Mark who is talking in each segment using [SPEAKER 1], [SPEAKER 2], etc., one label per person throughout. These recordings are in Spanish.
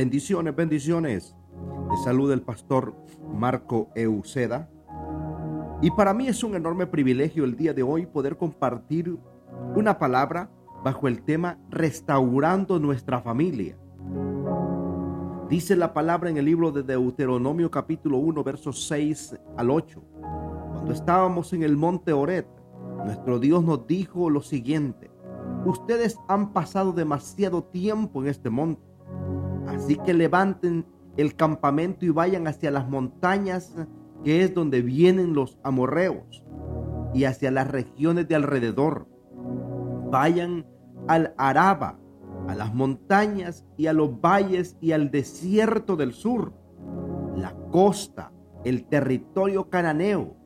[SPEAKER 1] Bendiciones, bendiciones. De salud el pastor Marco Euceda. Y para mí es un enorme privilegio el día de hoy poder compartir una palabra bajo el tema restaurando nuestra familia. Dice la palabra en el libro de Deuteronomio capítulo 1 versos 6 al 8. Cuando estábamos en el monte Oret, nuestro Dios nos dijo lo siguiente. Ustedes han pasado demasiado tiempo en este monte. Así que levanten el campamento y vayan hacia las montañas que es donde vienen los amorreos, y hacia las regiones de alrededor. Vayan al Araba, a las montañas y a los valles y al desierto del sur, la costa, el territorio cananeo,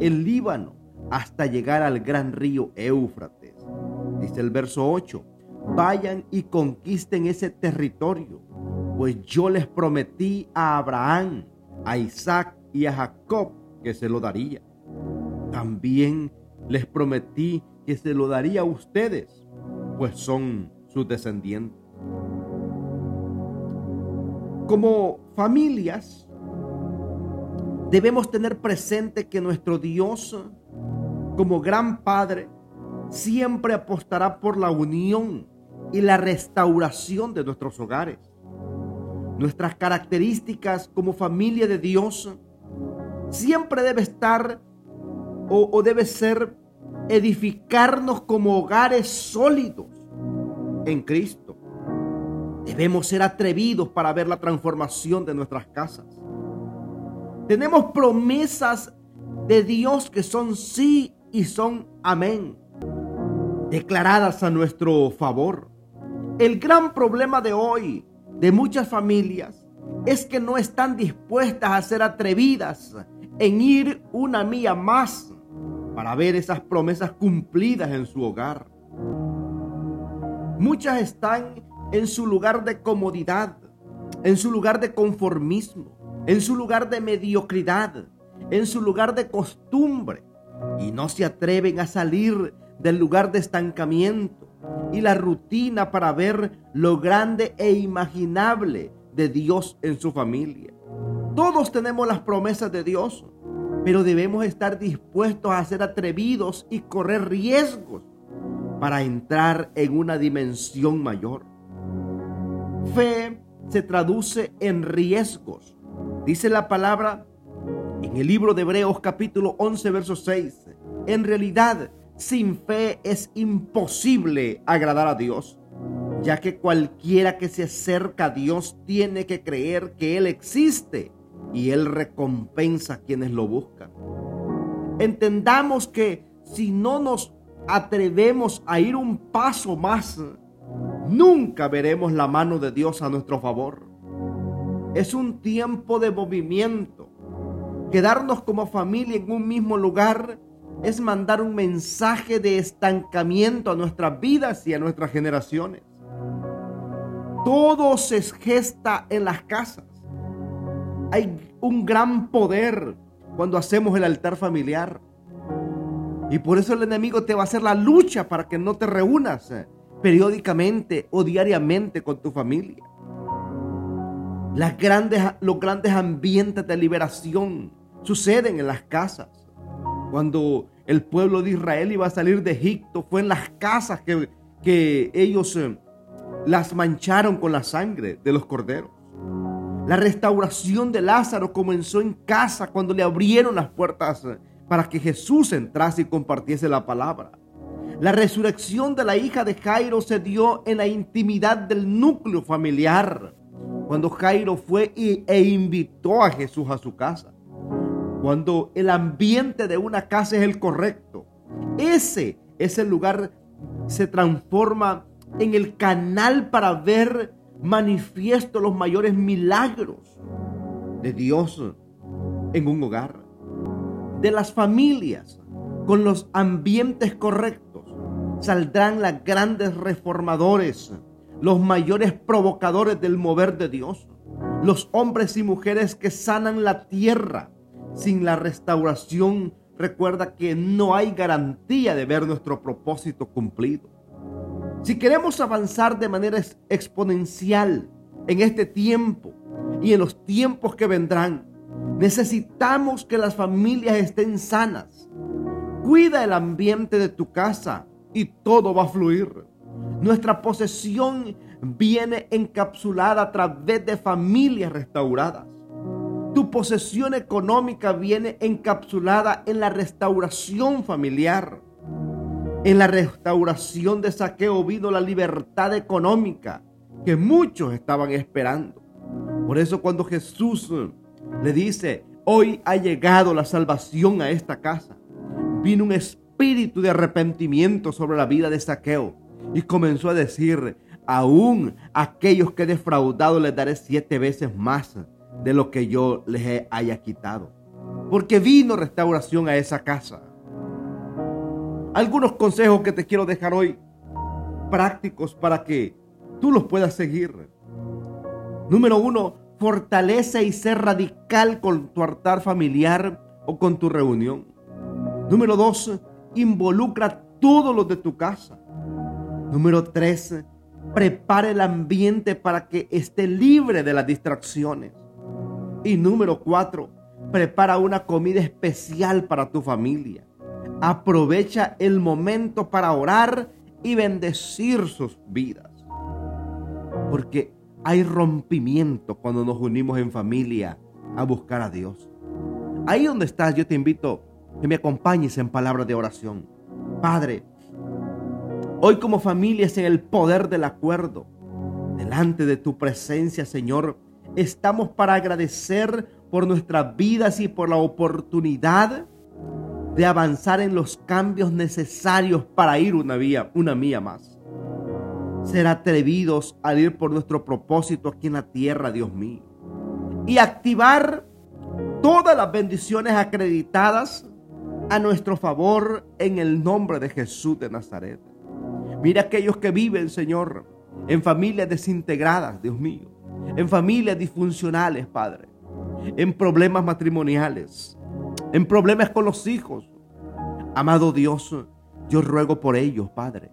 [SPEAKER 1] el Líbano, hasta llegar al gran río Éufrates. Dice el verso 8, vayan y conquisten ese territorio, pues yo les prometí a Abraham, a Isaac y a Jacob que se lo daría. También les prometí que se lo daría a ustedes, pues son sus descendientes. Como familias, debemos tener presente que nuestro Dios, como gran Padre, siempre apostará por la unión y la restauración de nuestros hogares. Nuestras características como familia de Dios siempre debe estar o, debe ser edificarnos como hogares sólidos en Cristo. Debemos ser atrevidos para ver la transformación de nuestras casas. Tenemos promesas de Dios que son sí y son amén, declaradas a nuestro favor. El gran problema de hoy de muchas familias es que no están dispuestas a ser atrevidas en ir una mía más para ver esas promesas cumplidas en su hogar. Muchas están en su lugar de comodidad, en su lugar de conformismo, en su lugar de mediocridad, en su lugar de costumbre y no se atreven a salir del lugar de estancamiento y la rutina para ver lo grande e imaginable de Dios en su familia. Todos tenemos las promesas de Dios, pero debemos estar dispuestos a ser atrevidos y correr riesgos para entrar en una dimensión mayor. Fe se traduce en riesgos. Dice la palabra en el libro de Hebreos capítulo 11, verso 6. En realidad, sin fe es imposible agradar a Dios ya que cualquiera que se acerca a Dios tiene que creer que Él existe y Él recompensa a quienes lo buscan. Entendamos que si no nos atrevemos a ir un paso más, nunca veremos la mano de Dios a nuestro favor. Es un tiempo de movimiento. Quedarnos como familia en un mismo lugar es mandar un mensaje de estancamiento a nuestras vidas y a nuestras generaciones. Todo se gesta en las casas. Hay un gran poder cuando hacemos el altar familiar. Y por eso el enemigo te va a hacer la lucha para que no te reúnas eh, periódicamente o diariamente con tu familia. Los grandes ambientes de liberación suceden en las casas. Cuando el pueblo de Israel iba a salir de Egipto, fue en las casas que, ellos eh, las mancharon con la sangre de los corderos. La restauración de Lázaro comenzó en casa cuando le abrieron las puertas para que Jesús entrase y compartiese la palabra. La resurrección de la hija de Jairo se dio en la intimidad del núcleo familiar, cuando Jairo fue e invitó a Jesús a su casa. Cuando el ambiente de una casa es el correcto, ese es el lugar se transforma en el canal para ver manifiesto los mayores milagros de Dios en un hogar. De las familias con los ambientes correctos saldrán las grandes reformadores, los mayores provocadores del mover de Dios, los hombres y mujeres que sanan la tierra. Sin la restauración, recuerda que no hay garantía de ver nuestro propósito cumplido. Si queremos avanzar de manera exponencial en este tiempo y en los tiempos que vendrán. Necesitamos que las familias estén sanas. Cuida el ambiente de tu casa y todo va a fluir. Nuestra posesión viene encapsulada a través de familias restauradas. Tu posesión económica viene encapsulada en la restauración familiar. En la restauración de saqueo vino la libertad económica que muchos estaban esperando. Por eso cuando Jesús le dice, hoy ha llegado la salvación a esta casa, vino un espíritu de arrepentimiento sobre la vida de saqueo y comenzó a decir, aún aquellos que he defraudado les daré siete veces más de lo que yo les haya quitado. Porque vino restauración a esa casa. Algunos consejos que te quiero dejar hoy, prácticos para que tú los puedas seguir. Número uno, fortalece y sé radical con tu altar familiar o con tu reunión. Número dos, involucra todos los de tu casa. Número tres, prepara el ambiente para que esté libre de las distracciones. Y número cuatro, prepara una comida especial para tu familia. Aprovecha el momento para orar y bendecir sus vidas. Porque hay rompimiento cuando nos unimos en familia a buscar a Dios. Ahí donde estás, yo te invito que me acompañes en palabras de oración. Padre, hoy como familias en el poder del acuerdo, delante de tu presencia, Señor, estamos para agradecer por nuestras vidas y por la oportunidad de avanzar en los cambios necesarios para ir una vía, una mía más. Ser atrevidos a ir por nuestro propósito aquí en la tierra, Dios mío. Y activar todas las bendiciones acreditadas a nuestro favor en el nombre de Jesús de Nazaret. Mira aquellos que viven, Señor, en familias desintegradas, Dios mío en familias disfuncionales, Padre, en problemas matrimoniales, en problemas con los hijos. Amado Dios, yo ruego por ellos, Padre.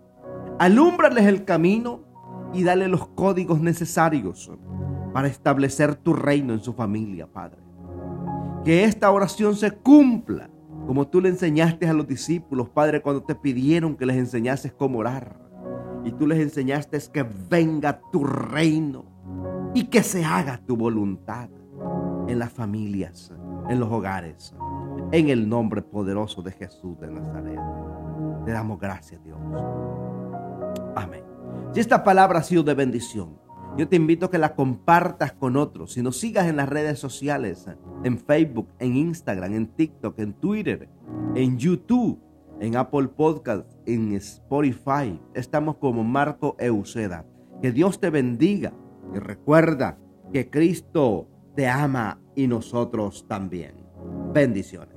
[SPEAKER 1] Alúmbrales el camino y dale los códigos necesarios para establecer tu reino en su familia, Padre. Que esta oración se cumpla como tú le enseñaste a los discípulos, Padre, cuando te pidieron que les enseñases cómo orar. Y tú les enseñaste que venga tu reino y que se haga tu voluntad en las familias, en los hogares, en el nombre poderoso de Jesús de Nazaret. Te damos gracias, Dios. Amén. Si esta palabra ha sido de bendición, yo te invito a que la compartas con otros. Si nos sigas en las redes sociales, en Facebook, en Instagram, en TikTok, en Twitter, en YouTube, en Apple Podcast, en Spotify. Estamos como Marco Euseda. Que Dios te bendiga y recuerda que Cristo te ama y nosotros también. Bendiciones.